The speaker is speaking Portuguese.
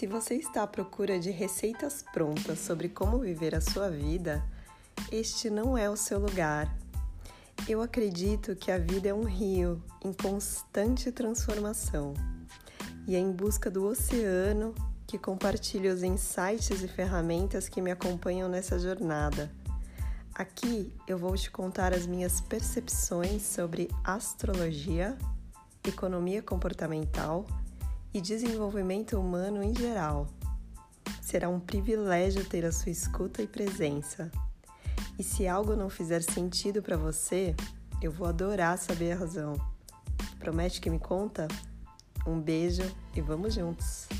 Se você está à procura de receitas prontas sobre como viver a sua vida, este não é o seu lugar. Eu acredito que a vida é um rio em constante transformação e é em busca do oceano que compartilho os insights e ferramentas que me acompanham nessa jornada. Aqui eu vou te contar as minhas percepções sobre astrologia, economia comportamental e desenvolvimento humano em geral. Será um privilégio ter a sua escuta e presença. E se algo não fizer sentido para você, eu vou adorar saber a razão. Promete que me conta? Um beijo e vamos juntos!